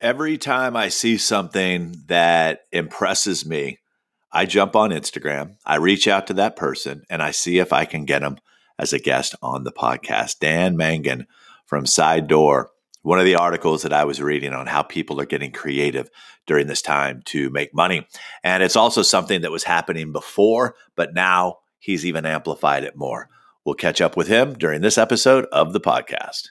Every time I see something that impresses me, I jump on Instagram, I reach out to that person, and I see if I can get them as a guest on the podcast. Dan Mangan from Side Door, one of the articles that I was reading on how people are getting creative during this time to make money. And it's also something that was happening before, but now he's even amplified it more. We'll catch up with him during this episode of the podcast.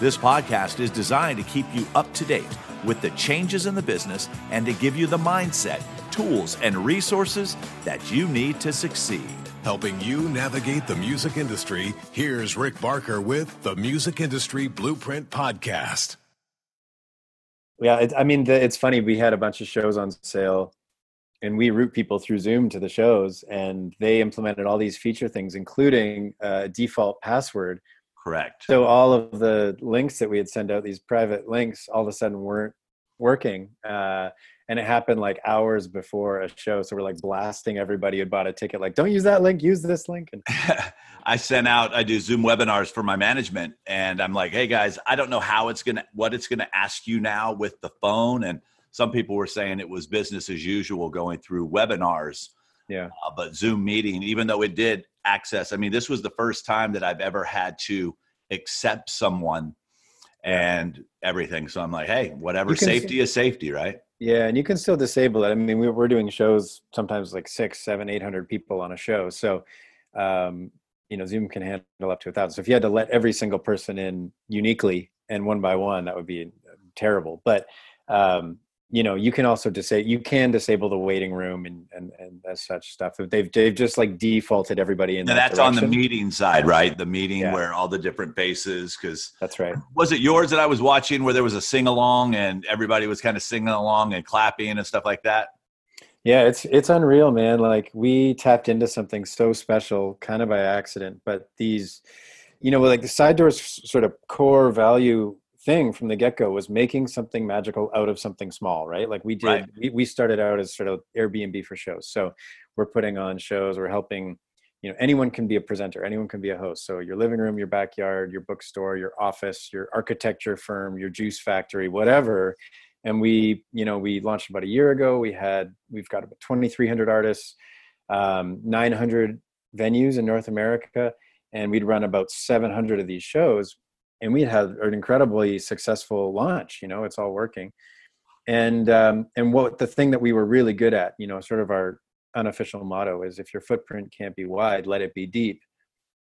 This podcast is designed to keep you up to date with the changes in the business and to give you the mindset, tools, and resources that you need to succeed. Helping you navigate the music industry, here's Rick Barker with the Music Industry Blueprint Podcast. Yeah, it, I mean, the, it's funny. We had a bunch of shows on sale and we route people through Zoom to the shows, and they implemented all these feature things, including a default password Correct. So all of the links that we had sent out, these private links, all of a sudden weren't working. Uh, and it happened like hours before a show. So we're like blasting everybody who bought a ticket, like, don't use that link, use this link. And I sent out, I do Zoom webinars for my management. And I'm like, hey guys, I don't know how it's going to, what it's going to ask you now with the phone. And some people were saying it was business as usual going through webinars. Yeah. Uh, but Zoom meeting, even though it did access. I mean, this was the first time that I've ever had to accept someone and everything. So I'm like, hey, whatever, safety is safety, right? Yeah, and you can still disable it. I mean, we, we're doing shows sometimes like six, seven, eight hundred people on a show. So, um, you know, Zoom can handle up to a thousand. So if you had to let every single person in uniquely and one by one, that would be terrible. But um, you know you can also disable you can disable the waiting room and and and as such stuff. They've they've just like defaulted everybody in that that's direction. on the meeting side right? The meeting yeah. where all the different faces because that's right. was it yours that i was watching where there was a sing along and everybody was kind of singing along and clapping and stuff like that? Yeah it's it's unreal man. Like we tapped into something so special kind of by accident but these you know like the side doors sort of core value thing from the get-go was making something magical out of something small right? Like we did right. we, we started out as sort of airbnb for shows. So we're putting on shows we're helping you know anyone can be a presenter anyone can be a host. So your living room your backyard your bookstore your office your architecture firm your juice factory whatever. And we you know we launched about a year ago. We had we've got about 2300 artists um, 900 venues in north america and we'd run about 700 of these shows and we had an incredibly successful launch you know it's all working. And um, and what the thing that we were really good at you know sort of our unofficial motto is if your footprint can't be wide let it be deep.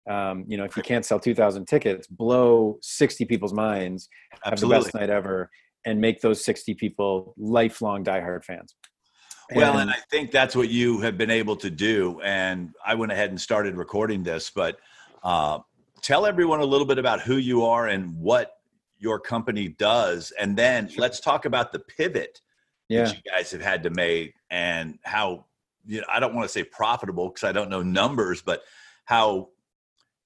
Um, you know if you can't sell 2000 tickets blow 60 people's minds have Absolutely. the best night ever and make those 60 people lifelong diehard fans. Well and, and i think that's what you have been able to do and i went ahead and started recording this but uh, tell everyone a little bit about who you are and what your company does and then let's talk about the pivot yeah. that you guys have had to make and how you know i don't want to say profitable because i don't know numbers but how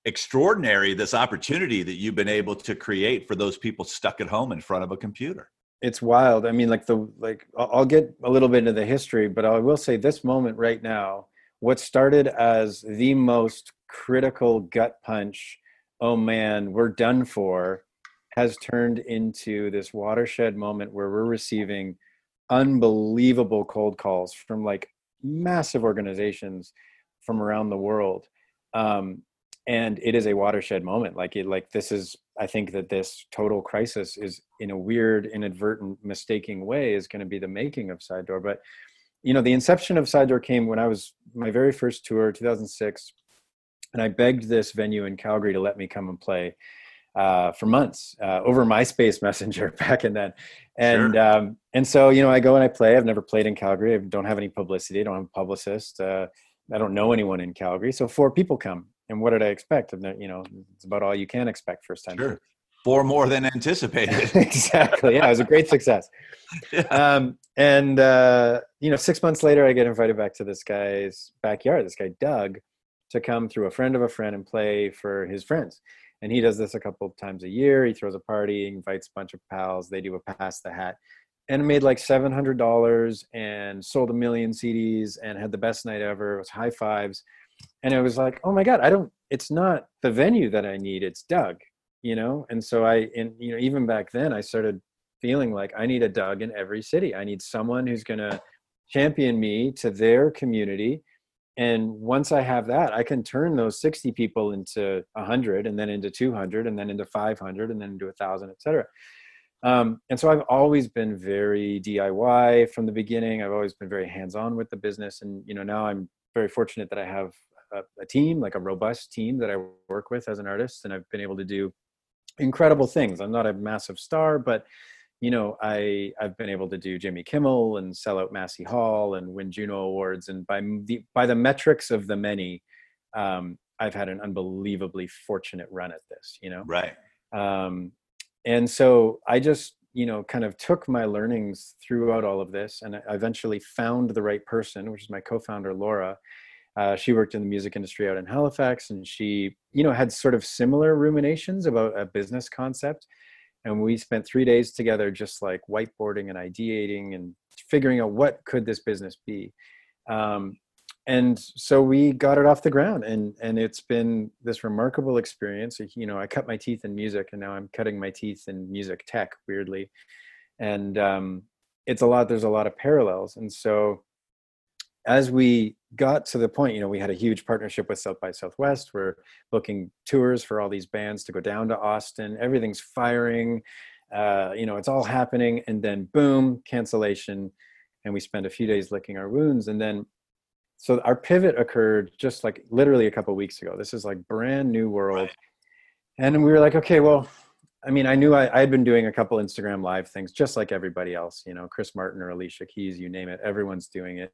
extraordinary this opportunity that you've been able to create for those people stuck at home in front of a computer. It's wild. I mean like the like i'll get a little bit into the history but i will say this moment right now what started as the most critical gut punch oh man, we're done for, has turned into this watershed moment where we're receiving unbelievable cold calls from like massive organizations from around the world. Um, and it is a watershed moment. Like it, like this is, I think that this total crisis is in a weird, inadvertent, mistaking way is going to be the making of Side Door. But you know, the inception of Side Door came when I was my very first tour, 2006 and I begged this venue in Calgary to let me come and play uh, for months uh, over MySpace Messenger back in then. And sure. um, and so you know, I go and I play. I've never played in Calgary. I don't have any publicity. I don't have a publicist. Uh, I don't know anyone in Calgary. So four people come, and what did I expect? And you know, it's about all you can expect first time. Sure. four more than anticipated. exactly. Yeah, it was a great success. yeah. um, and uh, you know, six months later, I get invited back to this guy's backyard. This guy Doug to come through a friend of a friend and play for his friends. And he does this a couple of times a year. He throws a party, invites a bunch of pals. They do a pass the hat, and made like seven hundred dollars and sold a million CDs and had the best night ever. It was high fives, and it was like, oh my god, I don't. It's not the venue that I need. It's Doug you know and so i and you know even back then i started feeling like i need a doug in every city i need someone who's going to champion me to their community and once i have that i can turn those 60 people into 100 and then into 200 and then into 500 and then into 1000 etc um, and so i've always been very diy from the beginning. I've always been very hands-on with the business. And you know now i'm very fortunate that i have a, a team like a robust team that i work with as an artist. And i've been able to do incredible things. I'm not a massive star, but you know, I I've been able to do Jimmy Kimmel and sell out Massey Hall and win Juno awards, and by the by the metrics of the many, um, I've had an unbelievably fortunate run at this. You know, right? Um, and so I just you know kind of took my learnings throughout all of this, and I eventually found the right person, which is my co-founder Laura, uh, she worked in the music industry out in Halifax, and she, you know, had sort of similar ruminations about a business concept. And we spent three days together, just like whiteboarding and ideating and figuring out what could this business be. Um, and so we got it off the ground, and and it's been this remarkable experience. You know, I cut my teeth in music, and now I'm cutting my teeth in music tech. Weirdly, and um, it's a lot. There's a lot of parallels, and so as we got to the point, you know, we had a huge partnership with South by Southwest. We're booking tours for all these bands to go down to Austin. Everything's firing. Uh, you know, it's all happening. And then boom, cancellation. And we spend a few days licking our wounds. And then, so our pivot occurred just like literally a couple weeks ago. This is like brand new world. Right. And we were like, okay, well, I mean, I knew I, I, had been doing a couple Instagram live things just like everybody else, you know, Chris Martin or Alicia Keys, you name it, everyone's doing it.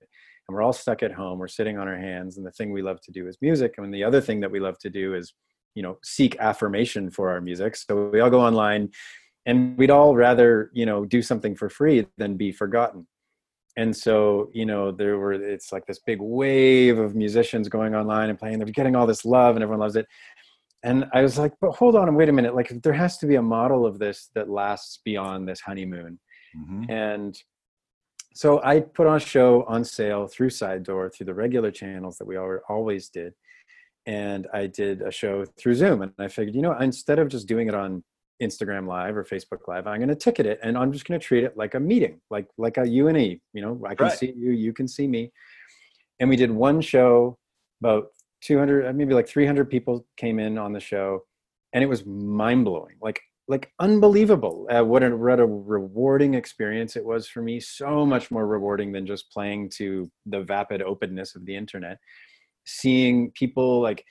And we're all stuck at home we're sitting on our hands and the thing we love to do is music and the other thing that we love to do is you know seek affirmation for our music. So we all go online and we'd all rather you know do something for free than be forgotten. And so you know there were it's like this big wave of musicians going online and playing they're getting all this love and everyone loves it and i was like but hold on and wait a minute like there has to be a model of this that lasts beyond this honeymoon mm-hmm. and so I put on a show on sale through Side Door through the regular channels that we always did. And I did a show through Zoom. And I figured, you know, instead of just doing it on Instagram Live or Facebook Live, I'm going to ticket it and I'm just going to treat it like a meeting, like like a U and E. You know, I can right. see you, you can see me. And we did one show, about 200, maybe like 300 people came in on the show, and it was mind blowing. Like like unbelievable uh, what, a, what a rewarding experience it was for me so much more rewarding than just playing to the vapid openness of the internet seeing people like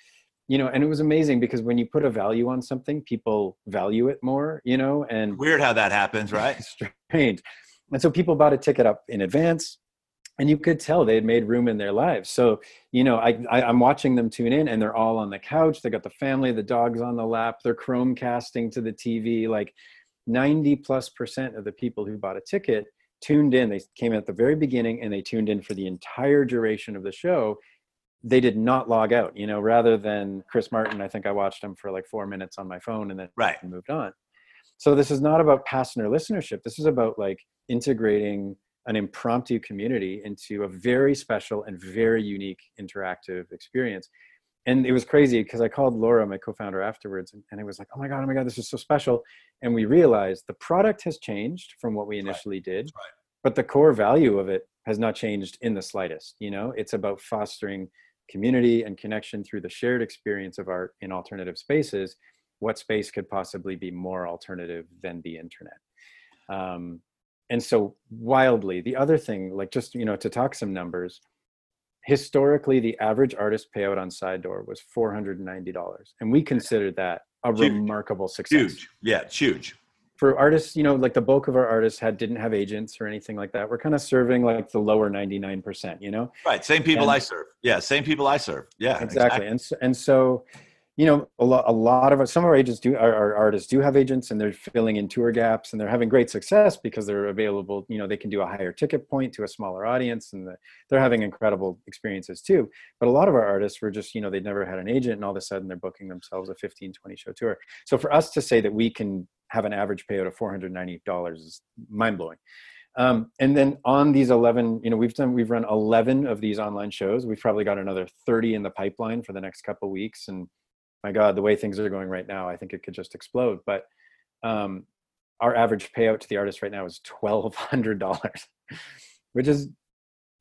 you know and it was amazing because when you put a value on something people value it more you know and weird how that happens right strange and so people bought a ticket up in advance and you could tell they had made room in their lives. So you know I, I am watching them tune in and they're all on the couch. They got the family the dogs on the lap. They're chromecasting to the tv like 90 plus percent of the people who bought a ticket tuned in. They came at the very beginning and they tuned in for the entire duration of the show. They did not log out you know rather than chris martin. I think i watched him for like four minutes on my phone and then right. moved on. So this is not about passenger listenership. This is about like integrating an impromptu community into a very special and very unique interactive experience. And it was crazy because I called Laura, my co-founder, afterwards, and, and, it was like, "Oh my god, oh my god, this is so special!" And we realized the product has changed from what we initially right. did, right. but the core value of it has not changed in the slightest. You know, it's about fostering community and connection through the shared experience of art in alternative spaces. What space could possibly be more alternative than the internet? Um, and so wildly the other thing like just you know to talk some numbers historically the average artist payout on side door was $490 and we considered that a huge. remarkable success. Huge. Yeah it's huge. For artists you know like the bulk of our artists had didn't have agents or anything like that. We're kind of serving like the lower 99% you know? Right. Same people and, i serve. Yeah same people i serve. Yeah exactly, exactly. and so, and so you know, a lot, a lot of some of our agents do, our, our, artists do have agents, and they're filling in tour gaps, and they're having great success because they're available. You know, they can do a higher ticket point to a smaller audience, and the, they're having incredible experiences too. But a lot of our artists were just, you know, they'd never had an agent, and all of a sudden they're booking themselves a 15, 20 show tour. So for us to say that we can have an average payout of $490 is mind blowing. Um, and then on these 11, you know, we've done, we've run 11 of these online shows. We've probably got another 30 in the pipeline for the next couple weeks. And my God, the way things are going right now, I think it could just explode. But um, our average payout to the artist right now is twelve hundred dollars, which is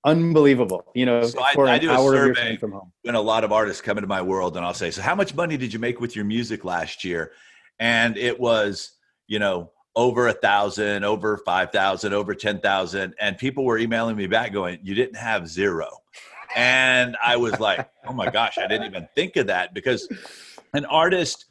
unbelievable. You know, so for I, I do a survey from home. when a lot of artists come into my world, and I'll say, "So, how much money did you make with your music last year?" And it was, you know, over a thousand, over five thousand, over ten thousand, and people were emailing me back going, "You didn't have zero. And I was like, "Oh my gosh, I didn't even think of that because." An artist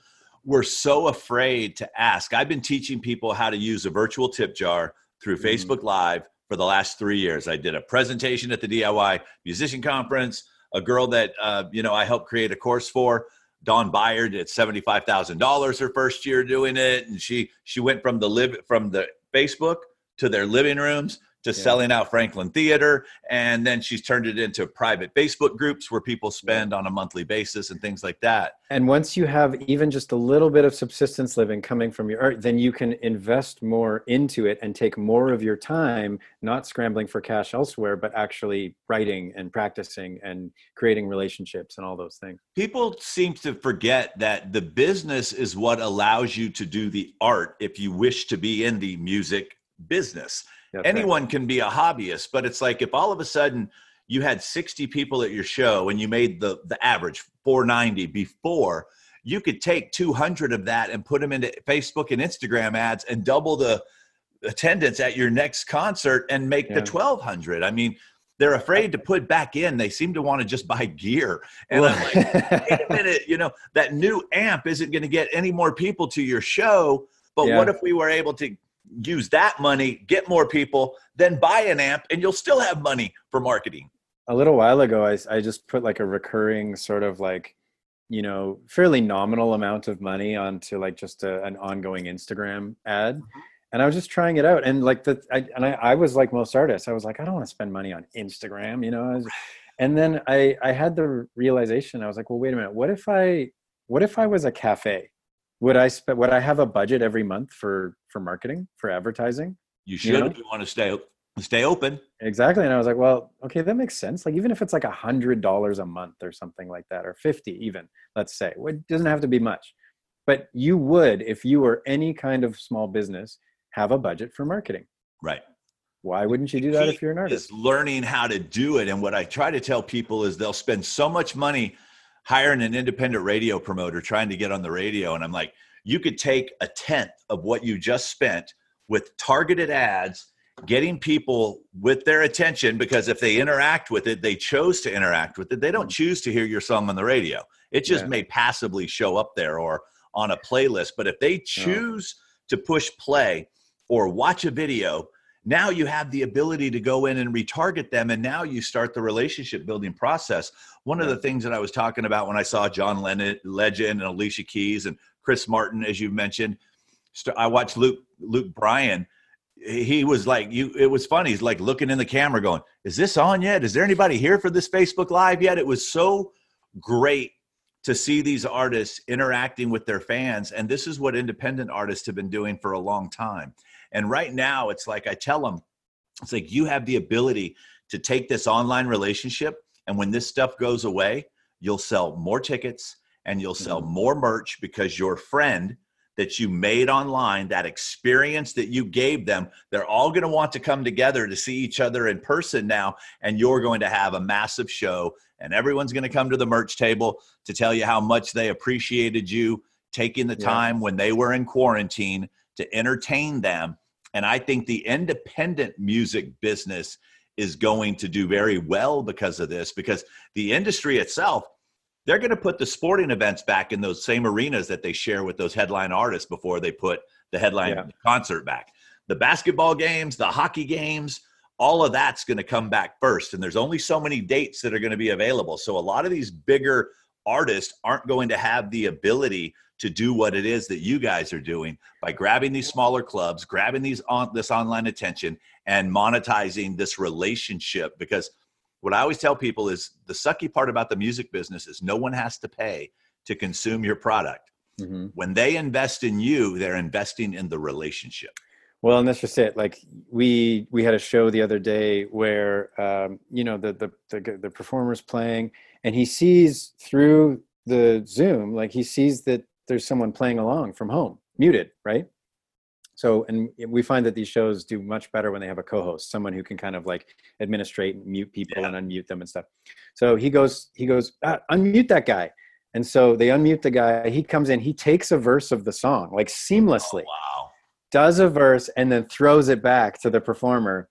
were so afraid to ask. I've been teaching people how to use a virtual tip jar through mm-hmm. Facebook Live for the last three years. I did a presentation at the DIY musician conference. A girl that uh, you know I helped create a course for, Dawn Byard, did seventy five thousand dollars her first year doing it, and she she went from the live from the Facebook to their living rooms to yeah. selling out Franklin Theater. And then she's turned it into private Facebook groups where people spend on a monthly basis and things like that. And once you have even just a little bit of subsistence living coming from your art, then you can invest more into it and take more of your time, not scrambling for cash elsewhere, but actually writing and practicing and creating relationships and all those things. People seem to forget that the business is what allows you to do the art if you wish to be in the music business that's Anyone right. can be a hobbyist, but it's like if all of a sudden you had 60 people at your show and you made the the average 490 before, you could take 200 of that and put them into Facebook and Instagram ads and double the attendance at your next concert and make yeah. the 1200. I mean, they're afraid to put back in. They seem to want to just buy gear. And I'm like, wait a minute, you know, that new amp isn't going to get any more people to your show. But yeah. what if we were able to use that money, get more people, then buy an amp, and you'll still have money for marketing. A little while ago, I, I just put like a recurring sort of like, you know, fairly nominal amount of money onto like just a, an ongoing Instagram ad. Mm-hmm. And I was just trying it out. And like the, I, and I, I was like most artists, I was like, I don't want to spend money on Instagram, you know? Was, and then I, I had the realization, I was like, well, wait a minute. What if I, what if I was a cafe? Would I spend would I have a budget every month for for marketing for advertising? You should you know? you want to stay stay open. Exactly. And I was like, well, okay, that makes sense. Like even if it's like a hundred dollars a month or something like that, or 50 even, let's say. It doesn't have to be much. But you would, if you were any kind of small business, have a budget for marketing. Right. Why wouldn't you do that if you're an artist? Is learning how to do it. And what I try to tell people is they'll spend so much money hiring an independent radio promoter trying to get on the radio. And I'm like, you could take a tenth of what you just spent with targeted ads, getting people with their attention because if they interact with it, they chose to interact with it. They don't mm. choose to hear your song on the radio. It just yeah. may passively show up there or on a playlist. But if they oh. choose to push play or watch a video, now you have the ability to go in and retarget them and now you start the relationship building process. One of the things that i was talking about when i saw john lennon legend and alicia keys and chris martin as you mentioned i watched luke luke bryan. He was like you it was funny. He's like looking in the camera going is this on yet? Is there anybody here for this facebook live yet? It was so great to see these artists interacting with their fans and this is what independent artists have been doing for a long time and right now, it's like I tell them, it's like you have the ability to take this online relationship, and when this stuff goes away, you'll sell more tickets and you'll sell mm-hmm. more merch because your friend that you made online, that experience that you gave them, they're all going to want to come together to see each other in person now. And you're going to have a massive show, and everyone's going to come to the merch table to tell you how much they appreciated you taking the time when they were in quarantine to entertain them and I think the independent music business is going to do very well because of this, because the industry itself, they're going to put the sporting events back in those same arenas that they share with those headline artists before they put the headline yeah. concert back. The basketball games, the hockey games, all of that's going to come back first. And there's only so many dates that are going to be available. So a lot of these bigger artists aren't going to have the ability to do what it is that you guys are doing by grabbing these smaller clubs, grabbing these on this online attention and monetizing this relationship because what I always tell people is the sucky part about the music business is no one has to pay to consume your product. Mm-hmm. When they invest in you, they're investing in the relationship. Well, and that's just it. Like we we had a show the other day where um, you know the, the the the performer's playing, and he sees through the Zoom, like he sees that there's someone playing along from home, muted, right? So, and we find that these shows do much better when they have a co-host, someone who can kind of like administrate and mute people yeah. and unmute them and stuff. So he goes, he goes, ah, unmute that guy. And so they unmute the guy. He comes in, he takes a verse of the song, like seamlessly. Oh, wow. Does a verse and then throws it back to the performer.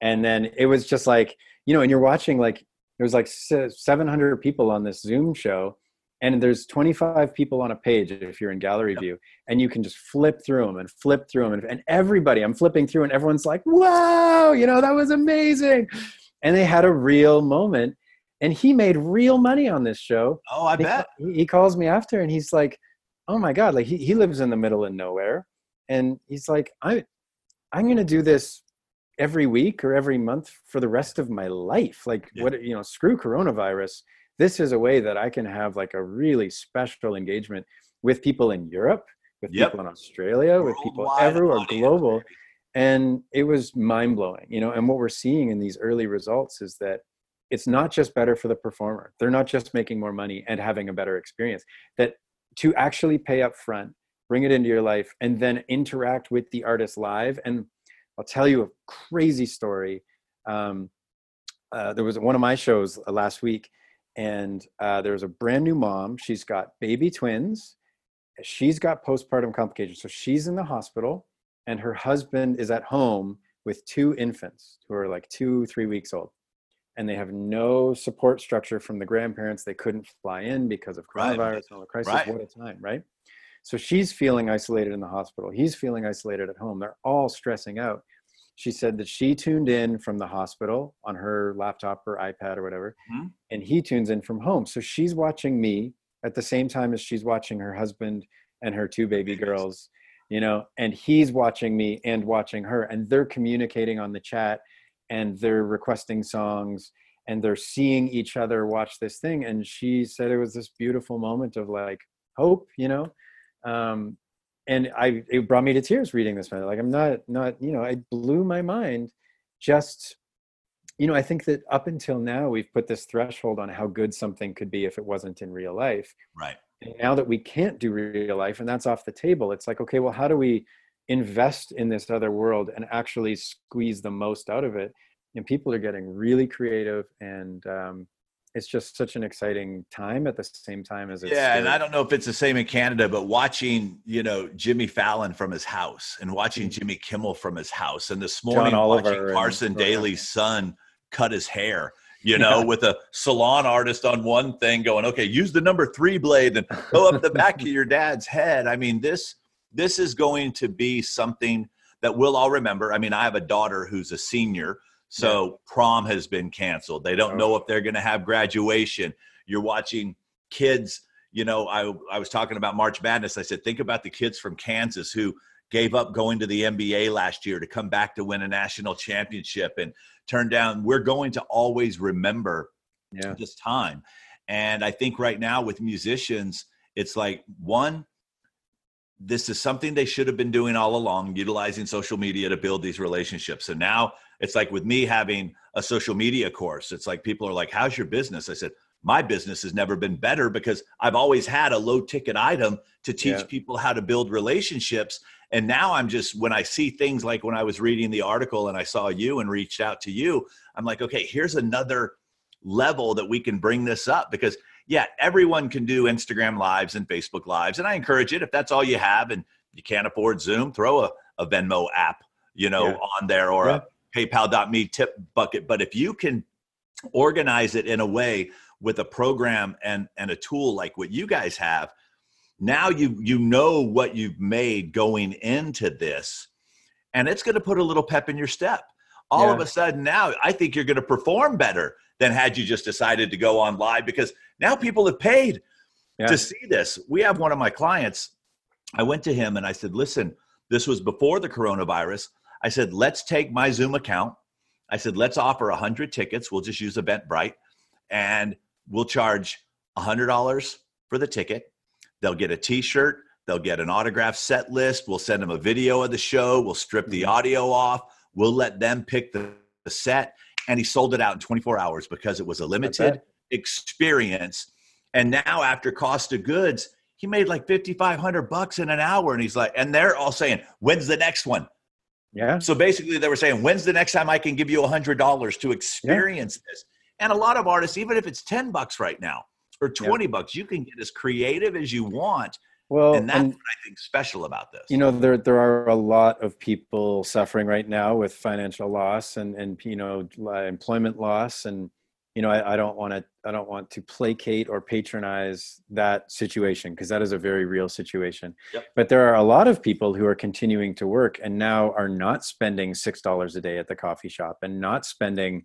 And then it was just like, you know, and you're watching like, there was like 700 people on this Zoom show and there's 25 people on a page if you're in gallery yep. view and you can just flip through them and flip through them and, and, everybody i'm flipping through and everyone's like wow you know that was amazing and they had a real moment and he made real money on this show oh i bet he, he calls me after and he's like oh my god like he, he lives in the middle of nowhere and he's like i i'm going to do this every week or every month for the rest of my life like yeah. what you know screw coronavirus this is a way that I can have like a really special engagement with people in Europe, with yep. people in Australia, Worldwide with people everywhere, global. And it was mind blowing, you know. And what we're seeing in these early results is that it's not just better for the performer. They're not just making more money and having a better experience. That to actually pay up front, bring it into your life, and then interact with the artist live. And I'll tell you a crazy story. Um, uh, there was one of my shows uh, last week and uh, there's a brand new mom. She's got baby twins. She's got postpartum complications. So she's in the hospital, and her husband is at home with two infants who are like two, three weeks old. And they have no support structure from the grandparents. They couldn't fly in because of coronavirus right. and all the crisis. Right. What a time, right? So she's feeling isolated in the hospital. He's feeling isolated at home. They're all stressing out she said that she tuned in from the hospital on her laptop or iPad or whatever, mm-hmm. and he tunes in from home. So she's watching me at the same time as she's watching her husband and her two baby girls, you know, and he's watching me and watching her, and they're communicating on the chat and they're requesting songs and they're seeing each other watch this thing. And she said it was this beautiful moment of like hope, you know. Um, and I it brought me to tears reading this. Like I'm not not you know it blew my mind. Just you know I think that up until now we've put this threshold on how good something could be if it wasn't in real life. Right. And now that we can't do real life and that's off the table, it's like okay, well how do we invest in this other world and actually squeeze the most out of it? And people are getting really creative and um, it's just such an exciting time at the same time as it's yeah scary. and i don't know if it's the same in canada but watching you know jimmy fallon from his house and watching mm-hmm. jimmy kimmel from his house and this morning watching carson daly's son cut his hair you know yeah. with a salon artist on one thing going okay use the number three blade and go up the back of your dad's head i mean this this is going to be something that we'll all remember i mean i have a daughter who's a senior so yeah. prom has been canceled. They don't oh. know if they're going to have graduation. You're watching kids. You know, I I was talking about March Madness. I said, think about the kids from Kansas who gave up going to the NBA last year to come back to win a national championship and turn down. We're going to always remember yeah. this time. And I think right now with musicians, it's like one, this is something they should have been doing all along, utilizing social media to build these relationships. And now it's like with me having a social media course, it's like people are like, How's your business? I said, My business has never been better because I've always had a low ticket item to teach yeah. people how to build relationships. And now I'm just, when I see things like when I was reading the article and I saw you and reached out to you, I'm like, okay, here's another level that we can bring this up because yeah, everyone can do Instagram lives and Facebook lives. And I encourage it if that's all you have and you can't afford Zoom, throw a, a Venmo app, you know, yeah. on there or yeah. a paypal.me tip bucket. But if you can organize it in a way with a program and, and a tool like what you guys have, now you you know what you've made going into this and it's going to put a little pep in your step all yeah. of a sudden now i think you're going to perform better than had you just decided to go on live because now people have paid yeah. to see this. We have one of my clients. I went to him and I said, "Listen, this was before the coronavirus. I said, let's take my Zoom account. I said, let's offer 100 tickets. We'll just use Eventbrite and we'll charge $100 for the ticket. They'll get a t shirt. They'll get an autograph set list. We'll send them a video of the show. We'll strip the mm-hmm. audio off. We'll let them pick the, the set. And he sold it out in 24 hours because it was a limited experience. And now, after cost of goods, he made like 5500 bucks in an hour and he's like and they're all saying when's the next one yeah so basically they were saying when's the next time i can give you a hundred dollars to experience yeah. this and a lot of artists even if it's 10 bucks right now or 20 yeah. bucks you can get as creative as you want well and that's and, what i think special about this you know there there are a lot of people suffering right now with financial loss and and you know uh, employment loss and you know I, I don't want to i don't want to placate or patronize that situation because that is a very real situation. Yep. but there are a lot of people who are continuing to work and now are not spending six dollars a day at the coffee shop and not spending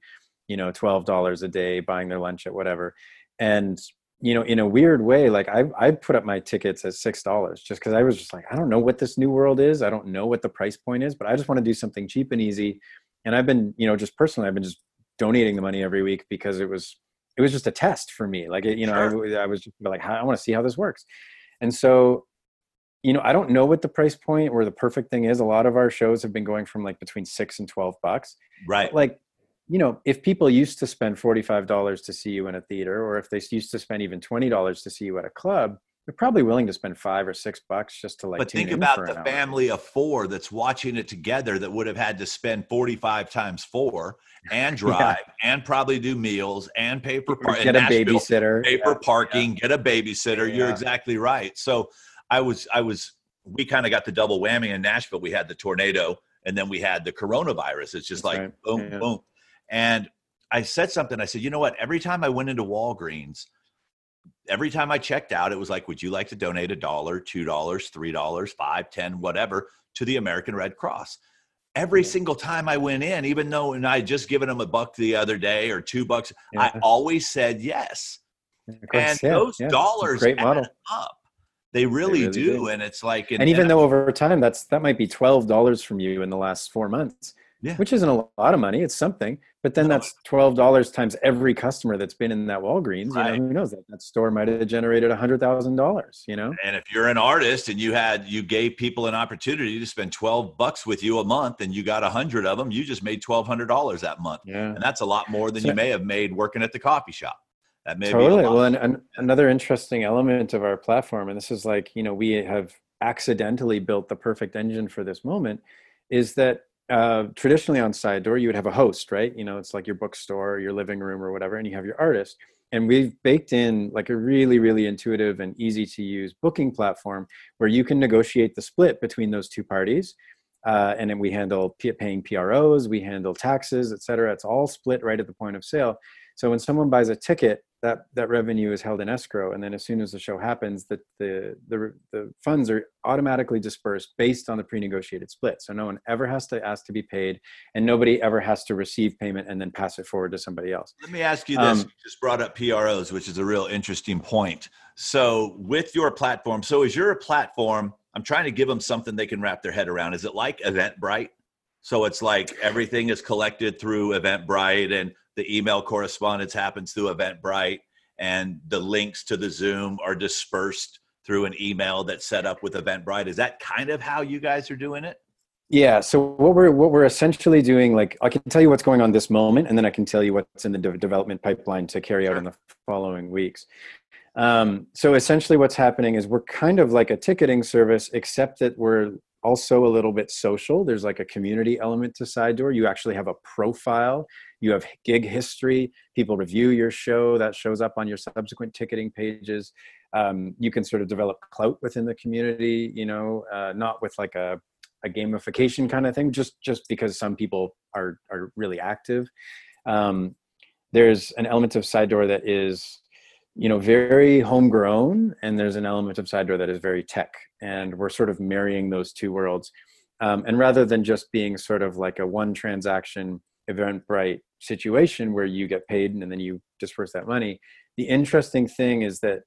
you know twelve dollars a day buying their lunch at whatever. And you know in a weird way like i i put up my tickets at six dollars just because i was just like i don't know what this new world is. I don't know what the price point is but i just want to do something cheap and easy. And i've been you know just personally i've been just donating the money every week because it was it was just a test for me. Like it, you know sure. I, I, was like i want to see how this works. And so you know i don't know what the price point or the perfect thing is. A lot of our shows have been going from like between six and 12 bucks. Right. But like you know if people used to spend $45 to see you in a theater or if they used to spend even $20 to see you at a club they're probably willing to spend five or six bucks just to like. But think about the family of four that's watching it together that would have had to spend forty-five times four and drive yeah. and probably do meals and pay for par- get a babysitter, pay for yeah. parking, yeah. get a babysitter. You're exactly right. So I was, I was, we kind of got the double whammy in Nashville. We had the tornado and then we had the coronavirus. It's just that's like right. boom, boom. And I said something. I said, you know what? Every time I went into Walgreens every time I checked out, it was like, would you like to donate a dollar, two dollars, three dollars, five, ten, whatever to the American Red Cross? Every single time I went in, even though and I had just given them a buck the other day or two bucks, yeah. I always said yes. and yeah, those yeah. dollars great model. up. They really, they really do. do. And it's like, and, and even and though over time that's that might be twelve dollars from you in the last four months, yeah. which isn't a lot of money. It's something, but then no. that's twelve dollars times every customer that's been in that Walgreens. Right. You know, who knows that that store might have generated a hundred thousand dollars. You know, and if you're an artist and you had you gave people an opportunity to spend twelve bucks with you a month, and you got a hundred of them, you just made twelve hundred dollars that month. Yeah, and that's a lot more than so, you may have made working at the coffee shop. That may totally. well, and, and another interesting element of our platform, and this is like you know we have accidentally built the perfect engine for this moment, is that uh, traditionally on side door you would have a host right? You know it's like your bookstore or your living room or whatever and you have your artist. And we've baked in like a really really intuitive and easy to use booking platform where you can negotiate the split between those two parties uh, and then we handle p- paying pros we handle taxes et cetera. It's all split right at the point of sale. So when someone buys a ticket that that revenue is held in escrow and then as soon as the show happens that the, the the funds are automatically dispersed based on the pre-negotiated split. So no one ever has to ask to be paid and nobody ever has to receive payment and then pass it forward to somebody else. Let me ask you this. Um, you just brought up pros which is a real interesting point. So with your platform so is your platform i'm trying to give them something they can wrap their head around. Is it like eventbrite? So it's like everything is collected through eventbrite and the email correspondence happens through Eventbrite, and the links to the Zoom are dispersed through an email that's set up with Eventbrite. Is that kind of how you guys are doing it? Yeah. So what we're what we're essentially doing, like I can tell you what's going on this moment, and then I can tell you what's in the de- development pipeline to carry out in the following weeks. Um, so essentially, what's happening is we're kind of like a ticketing service, except that we're also a little bit social. There's like a community element to Side Door. You actually have a profile. You have gig history. People review your show. That shows up on your subsequent ticketing pages. Um, you can sort of develop clout within the community you know uh, not with like a, a gamification kind of thing just just because some people are are really active. Um, there's an element of side door that is you know very homegrown and there's an element of side door that is very tech and we're sort of marrying those two worlds um, and rather than just being sort of like a one transaction Eventbrite situation where you get paid and then you disperse that money. The interesting thing is that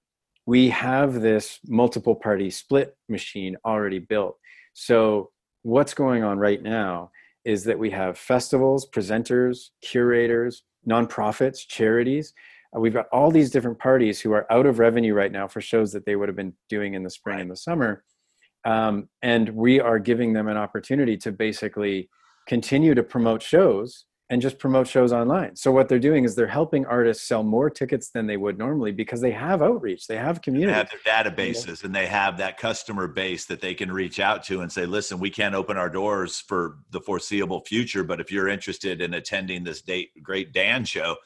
we have this multiple party split machine already built. So what's going on right now is that we have festivals, presenters, curators, nonprofits, charities. Uh, we've got all these different parties who are out of revenue right now for shows that they would have been doing in the spring right. and the summer. Um, and we are giving them an opportunity to basically continue to promote shows and just promote shows online. So what they're doing is they're helping artists sell more tickets than they would normally because they have outreach, they have community, they have their databases, and they have that customer base that they can reach out to and say, "Listen, we can't open our doors for the foreseeable future, but if you're interested in attending this date, great Dan show,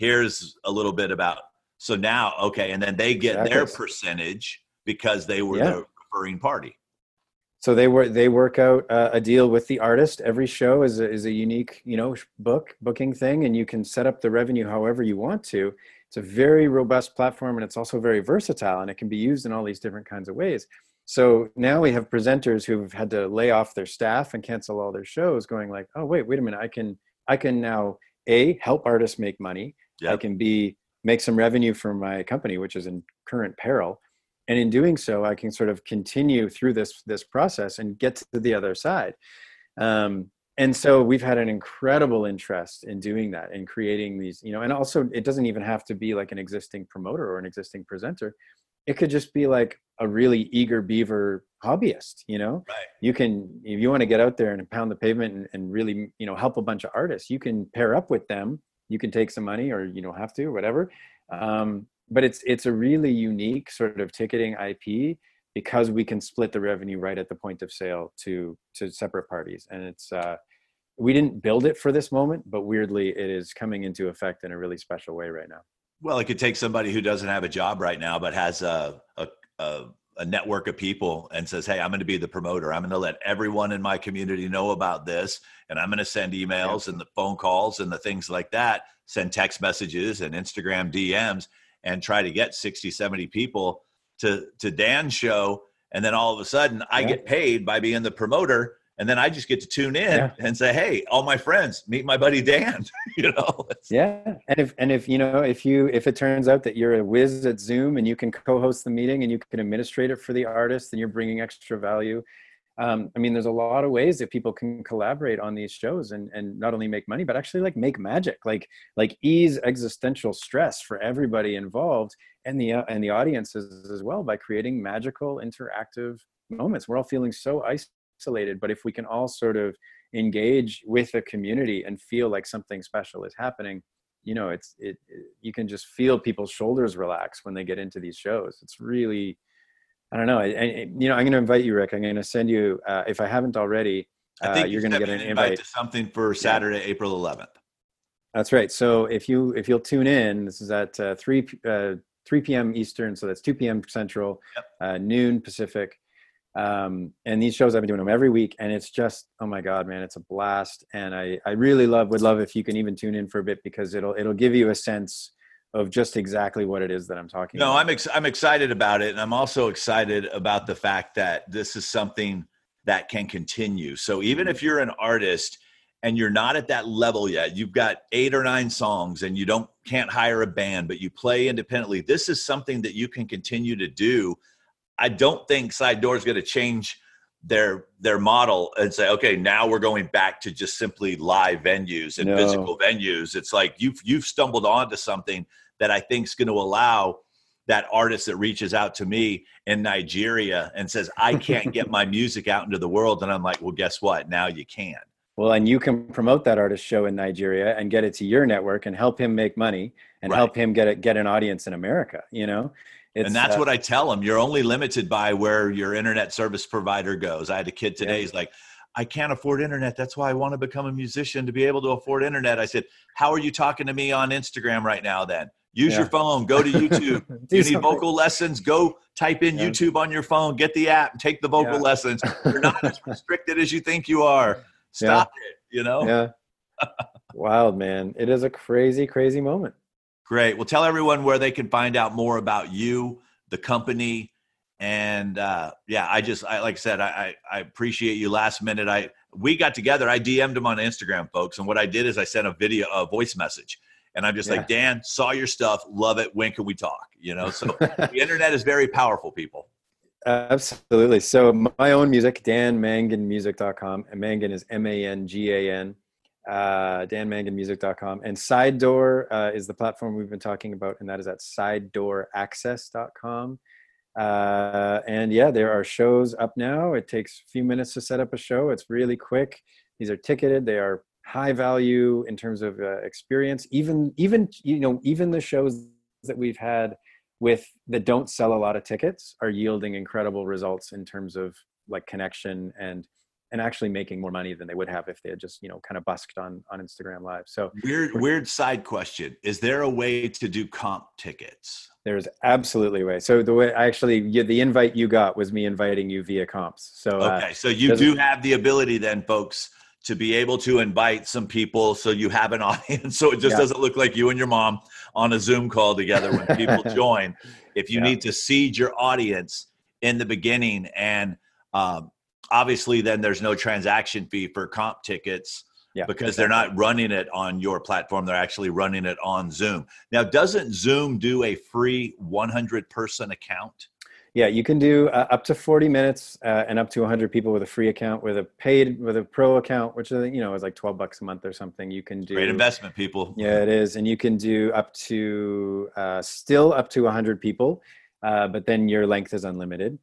here's a little bit about." So now, okay, and then they get exactly. their percentage because they were yeah. the referring party so they were they work out uh, a deal with the artist every show is a, is a unique you know book booking thing and you can set up the revenue however you want to it's a very robust platform and it's also very versatile and it can be used in all these different kinds of ways so now we have presenters who've had to lay off their staff and cancel all their shows going like oh wait wait a minute i can i can now a help artists make money yep. i can be make some revenue for my company which is in current peril and in doing so i can sort of continue through this this process and get to the other side um, and so we've had an incredible interest in doing that and creating these you know and also it doesn't even have to be like an existing promoter or an existing presenter it could just be like a really eager beaver hobbyist you know right. you can if you want to get out there and pound the pavement and, and really you know help a bunch of artists you can pair up with them you can take some money or you don't have to whatever um, but it's it's a really unique sort of ticketing IP because we can split the revenue right at the point of sale to to separate parties, and it's uh, we didn't build it for this moment, but weirdly, it is coming into effect in a really special way right now. Well, it could take somebody who doesn't have a job right now, but has a a, a, a network of people and says, "Hey, I'm going to be the promoter. I'm going to let everyone in my community know about this, and I'm going to send emails yeah. and the phone calls and the things like that, send text messages and Instagram DMs." and try to get 60 70 people to to dan's show and then all of a sudden i get paid by being the promoter and then i just get to tune in yeah. and say hey all my friends meet my buddy dan you know yeah and if and if you know if you if it turns out that you're a whiz at zoom and you can co-host the meeting and you can administrate it for the artist and you're bringing extra value um, I mean, there's a lot of ways that people can collaborate on these shows and, and not only make money, but actually like make magic, like like ease existential stress for everybody involved and the uh, and the audiences as well by creating magical interactive moments. We're all feeling so isolated, but if we can all sort of engage with a community and feel like something special is happening, you know, it's it, it you can just feel people's shoulders relax when they get into these shows. It's really I don't know. I, I, you know, I'm going to invite you, Rick. I'm going to send you, uh, if I haven't already, I think uh, you're going to get an invite, invite, to something for Saturday, yeah. April 11th. That's right. So if you if you'll tune in, this is at uh, three uh, three p.m. Eastern, so that's two p.m. Central, yep. Uh, noon Pacific. Um, and these shows I've been doing them every week, and it's just oh my god, man, it's a blast. And I I really love would love if you can even tune in for a bit because it'll it'll give you a sense of just exactly what it is that I'm talking no, about. I'm ex- I'm excited about it and I'm also excited about the fact that this is something that can continue. So even if you're an artist and you're not at that level yet, you've got 8 or 9 songs and you don't can't hire a band but you play independently, this is something that you can continue to do. I don't think Side Door is going to change their their model and say okay now we're going back to just simply live venues and no. physical venues it's like you've you've stumbled onto something that i think is going to allow that artist that reaches out to me in nigeria and says i can't get my music out into the world and i'm like well guess what now you can well and you can promote that artist show in nigeria and get it to your network and help him make money and right. help him get it get an audience in america you know it's, and that's uh, what I tell them. You're only limited by where your internet service provider goes. I had a kid today. Yeah. He's like, I can't afford internet. That's why I want to become a musician to be able to afford internet. I said, How are you talking to me on Instagram right now then? Use yeah. your phone, go to YouTube. you need vocal lessons, go type in yeah. YouTube on your phone, get the app, and take the vocal lessons. You're not as restricted as you think you are. Stop it, you know? Yeah. Wild, man. It is a crazy, crazy moment. Great. Well, tell everyone where they can find out more about you, the company, and uh, yeah, I just I like I said, I, I, I appreciate you. Last minute, I we got together. I DM'd him on Instagram, folks, and what I did is I sent a video, a voice message, and I'm just yeah. like, Dan, saw your stuff, love it. When can we talk? You know, so the internet is very powerful, people. Absolutely. So my own music, danmanganmusic.com, and Mangan is M-A-N-G-A-N, uh, danmanganmusic.com. And Side Door uh, is the platform we've been talking about, and that is at sidedooraccess.com. Uh, and yeah, there are shows up now. It takes a few minutes to set up a show. It's really quick. These are ticketed. They are high value in terms of uh, experience. Even even you know even the shows that we've had with that don't sell a lot of tickets are yielding incredible results in terms of like connection and and actually making more money than they would have if they had just you know kind of busked on on Instagram Live. So weird weird side question: Is there a way to do comp tickets? There's absolutely a way. So the way I actually the invite you got was me inviting you via comps. So uh, okay, uh, so you do have the ability then, folks, to be able to invite some people so you have an audience so it just yeah. doesn't look like you and your mom on a zoom call together when people join if you yeah. need to seed your audience in the beginning and um, obviously then there's no transaction fee for comp tickets yeah, because they're not running it on your platform they're actually running it on zoom. Now doesn't zoom do a free 100 person account? Yeah you can do uh, up to 40 minutes uh, and up to 100 people with a free account with a paid with a pro account which is you know is like 12 bucks a month or something. You can do great investment people. Yeah it is and you can do up to uh, still up to 100 people uh, but then your length is unlimited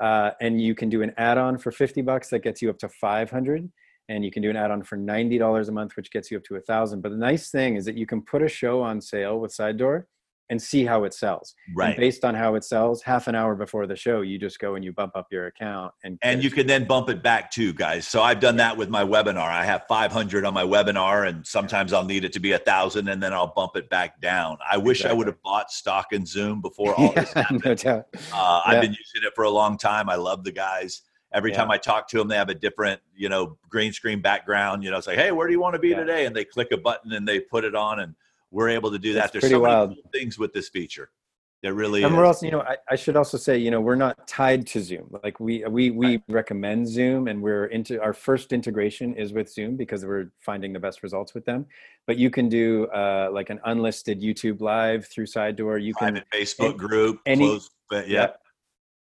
uh, and you can do an add-on for 50 bucks that gets you up to 500 and you can do an add-on for $90 a month which gets you up to a thousand. But the nice thing is that you can put a show on sale with side door and see how it sells. Right. And based on how it sells, half an hour before the show, you just go and you bump up your account and and you can then bump it back too, guys. So I've done that with my webinar. I have 500 on my webinar, and sometimes I'll need it to be a thousand, and then I'll bump it back down. I wish exactly. I would have bought stock in Zoom before all yeah, this happened. no doubt. Uh, yeah. I've been using it for a long time. I love the guys. Every yeah. time I talk to them, they have a different, you know, green screen background. You know, it's like, hey, where do you want to be today? And they click a button and they put it on and we're able to do that. There's so wild. many cool things with this feature. That really and is. we're also, you know, I, I, should also say, you know, we're not tied to Zoom. Like we we we right. recommend Zoom, and we're into our first integration is with Zoom because we're finding the best results with them. But you can do uh, like an unlisted YouTube live through Side Door. You can Facebook any, group. Any, close, but yeah. yeah.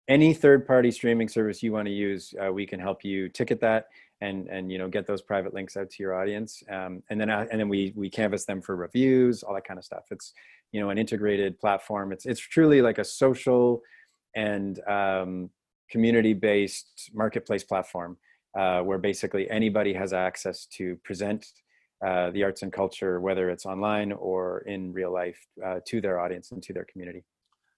Any third party streaming service you want to use, uh, we can help you ticket that and and you know get those private links out to your audience. Um, and then uh, and then we we canvas them for reviews all that kind of stuff. It's you know an integrated platform. It's it's truly like a social and um, community based marketplace platform uh, where basically anybody has access to present uh, the arts and culture whether it's online or in real life uh, to their audience and to their community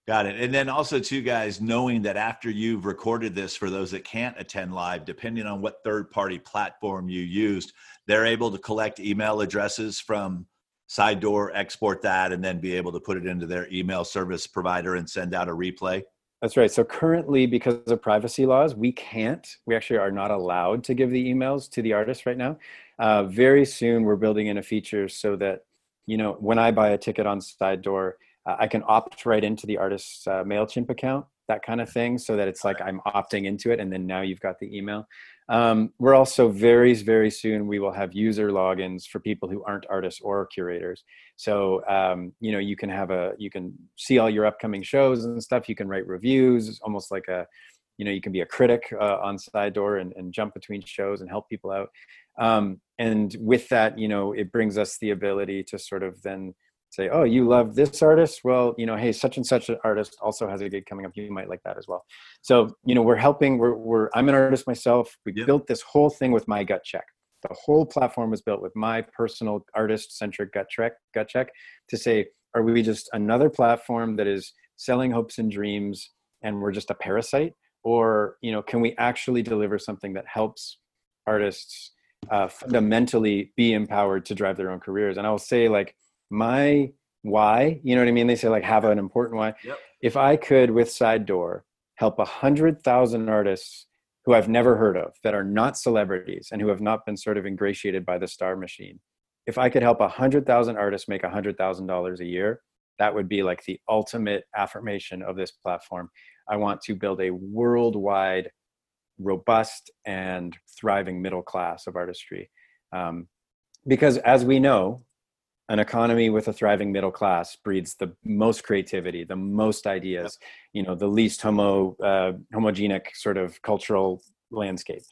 Got it. And then also, too, guys, knowing that after you've recorded this, for those that can't attend live, depending on what third party platform you used, they're able to collect email addresses from Side Door, export that, and then be able to put it into their email service provider and send out a replay. That's right. So currently, because of privacy laws, we can't, we actually are not allowed to give the emails to the artist right now. Uh, very soon, we're building in a feature so that, you know, when I buy a ticket on Side Door, uh, I can opt right into the artist's uh, MailChimp account, that kind of thing, so that it's like I'm opting into it and then now you've got the email. Um, we're also very, very soon, we will have user logins for people who aren't artists or curators. So, um, you know, you can have a, you can see all your upcoming shows and stuff. You can write reviews, almost like a, you know, you can be a critic uh, on Side Door and, and jump between shows and help people out. Um, and with that, you know, it brings us the ability to sort of then say, oh, you love this artist? Well, you know, hey, such and such an artist also has a gig coming up. You might like that as well. So, you know, we're helping. We're, we're I'm an artist myself. We yep. built this whole thing with my gut check. The whole platform was built with my personal artist-centric gut check. Gut check to say, are we just another platform that is selling hopes and dreams, and we're just a parasite, or you know, can we actually deliver something that helps artists uh, fundamentally be empowered to drive their own careers? And I will say, like my why, you know what I mean? They say like have an important why. Yep. If I could with Side Door help a hundred thousand artists who I've never heard of that are not celebrities and who have not been sort of ingratiated by the star machine. If I could help a hundred thousand artists make a hundred thousand dollars a year, that would be like the ultimate affirmation of this platform. I want to build a worldwide, robust and thriving middle class of artistry. Um, because as we know, an economy with a thriving middle class breeds the most creativity, the most ideas, yep. you know, the least homo uh, homogenic sort of cultural landscape.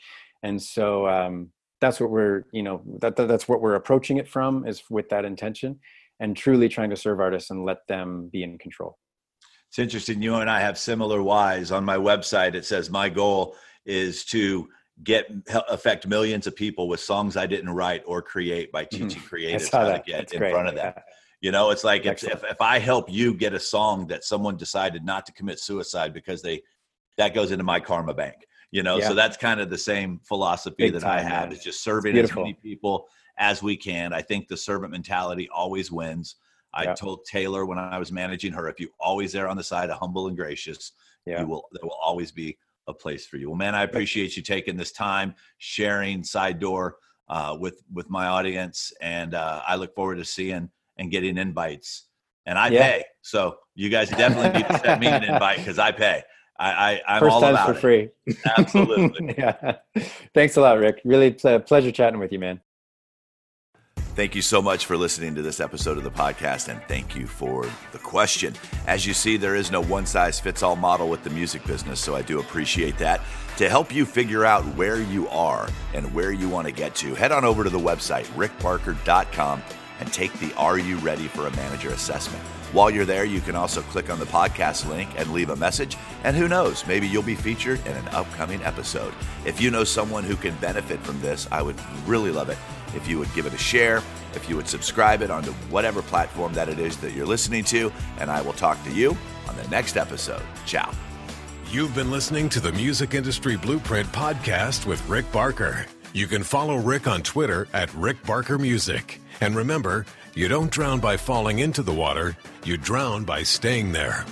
And so um, that's what we're, you know, that, that that's what we're approaching it from is with that intention and truly trying to serve artists and let them be in control. It's interesting. You and I have similar whys. On my website, it says my goal is to get affect millions of people with songs I didn't write or create by mm-hmm. teaching creatives how to get That's in great. front of. Yeah. You know, it's like if, if, if I help you get a song that someone decided not to commit suicide because they that goes into my karma bank. You know, yeah. so that's kind of the same philosophy Big that time, I have man. is just serving as many people as we can. I think the servant mentality always wins. I yeah. told Taylor when I was managing her, if you always there on the side of humble and gracious, yeah. you will there will always be a place for you. Well, man, I appreciate you taking this time, sharing side door uh, with with my audience, and uh, I look forward to seeing and getting invites. And I yeah. pay, so you guys definitely need to send me an invite because I pay. I, I am First all time's about for it. free. Absolutely. yeah. Thanks a lot, Rick. Really pleasure chatting with you, man. Thank you so much for listening to this episode of the podcast, and thank you for the question. As you see, there is no one size fits all model with the music business, so I do appreciate that. To help you figure out where you are and where you want to get to, head on over to the website, rickbarker.com, and take the Are You Ready for a Manager assessment. While you're there, you can also click on the podcast link and leave a message. And who knows, maybe you'll be featured in an upcoming episode. If you know someone who can benefit from this, I would really love it if you would give it a share, if you would subscribe it onto whatever platform that it is that you're listening to, and I will talk to you on the next episode. Ciao. You've been listening to the Music Industry Blueprint podcast with Rick Barker. You can follow Rick on Twitter at Rick Barker Music. And remember, you don't drown by falling into the water, you drown by staying there.